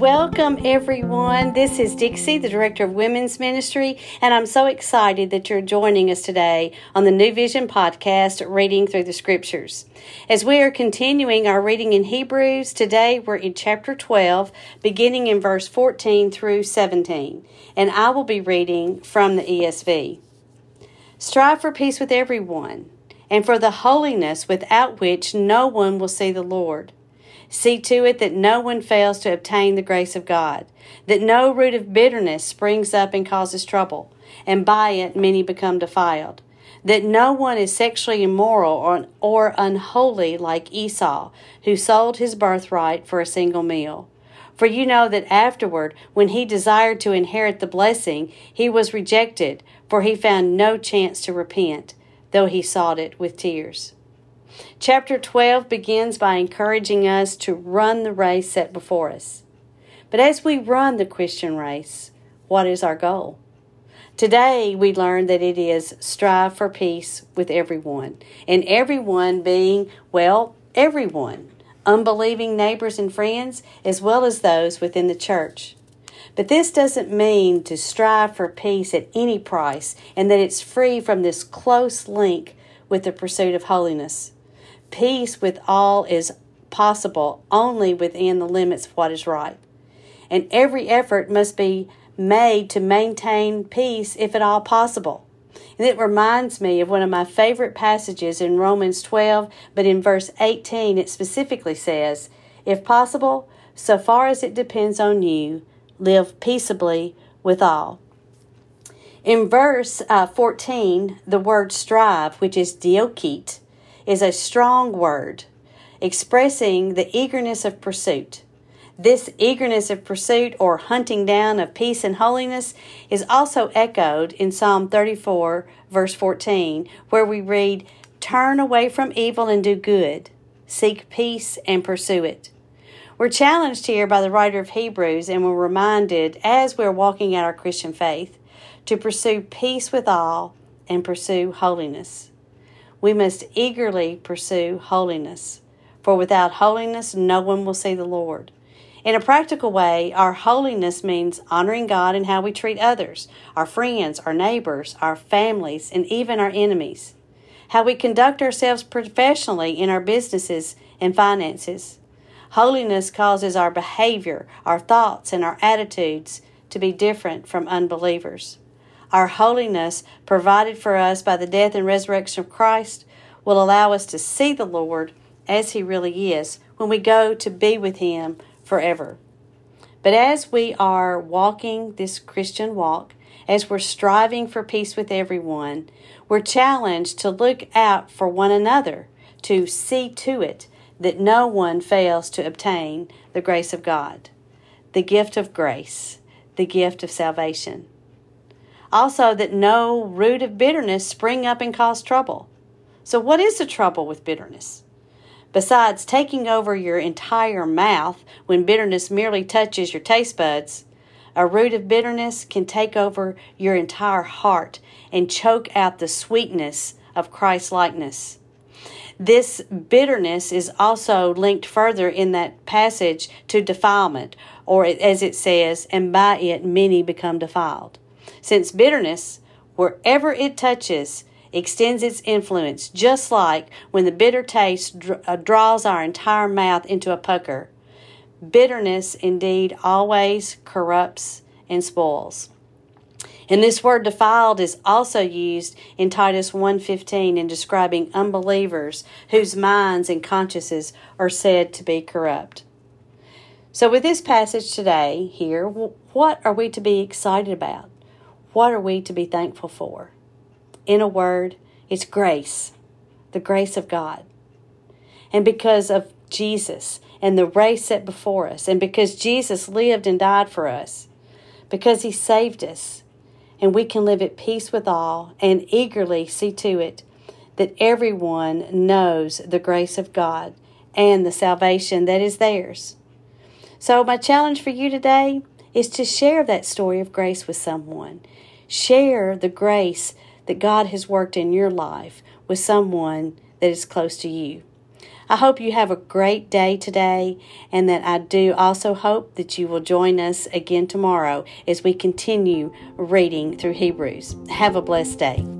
Welcome, everyone. This is Dixie, the Director of Women's Ministry, and I'm so excited that you're joining us today on the New Vision podcast, Reading Through the Scriptures. As we are continuing our reading in Hebrews, today we're in chapter 12, beginning in verse 14 through 17, and I will be reading from the ESV. Strive for peace with everyone, and for the holiness without which no one will see the Lord. See to it that no one fails to obtain the grace of God, that no root of bitterness springs up and causes trouble, and by it many become defiled, that no one is sexually immoral or, or unholy like Esau, who sold his birthright for a single meal. For you know that afterward, when he desired to inherit the blessing, he was rejected, for he found no chance to repent, though he sought it with tears. Chapter 12 begins by encouraging us to run the race set before us. But as we run the Christian race, what is our goal? Today, we learn that it is strive for peace with everyone, and everyone being, well, everyone, unbelieving neighbors and friends, as well as those within the church. But this doesn't mean to strive for peace at any price and that it's free from this close link with the pursuit of holiness. Peace with all is possible only within the limits of what is right. And every effort must be made to maintain peace if at all possible. And it reminds me of one of my favorite passages in Romans 12, but in verse 18 it specifically says, If possible, so far as it depends on you, live peaceably with all. In verse uh, 14, the word strive, which is diokete, is a strong word expressing the eagerness of pursuit. This eagerness of pursuit or hunting down of peace and holiness is also echoed in Psalm 34, verse 14, where we read, Turn away from evil and do good, seek peace and pursue it. We're challenged here by the writer of Hebrews, and we're reminded as we're walking out our Christian faith to pursue peace with all and pursue holiness we must eagerly pursue holiness. For without holiness, no one will see the Lord. In a practical way, our holiness means honoring God in how we treat others, our friends, our neighbors, our families, and even our enemies. How we conduct ourselves professionally in our businesses and finances. Holiness causes our behavior, our thoughts, and our attitudes to be different from unbelievers our holiness provided for us by the death and resurrection of Christ will allow us to see the Lord as He really is when we go to be with Him forever. But as we are walking this Christian walk, as we're striving for peace with everyone, we're challenged to look out for one another, to see to it that no one fails to obtain the grace of God, the gift of grace, the gift of salvation. Also, that no root of bitterness spring up and cause trouble. So, what is the trouble with bitterness? Besides taking over your entire mouth when bitterness merely touches your taste buds, a root of bitterness can take over your entire heart and choke out the sweetness of Christ likeness. This bitterness is also linked further in that passage to defilement, or as it says, and by it many become defiled since bitterness, wherever it touches, extends its influence, just like when the bitter taste uh, draws our entire mouth into a pucker. Bitterness indeed always corrupts and spoils. And this word defiled is also used in Titus 1:15 in describing unbelievers whose minds and consciences are said to be corrupt. So with this passage today here, what are we to be excited about? What are we to be thankful for? In a word, it's grace, the grace of God. And because of Jesus and the race set before us, and because Jesus lived and died for us, because he saved us, and we can live at peace with all and eagerly see to it that everyone knows the grace of God and the salvation that is theirs. So, my challenge for you today is to share that story of grace with someone. Share the grace that God has worked in your life with someone that is close to you. I hope you have a great day today, and that I do also hope that you will join us again tomorrow as we continue reading through Hebrews. Have a blessed day.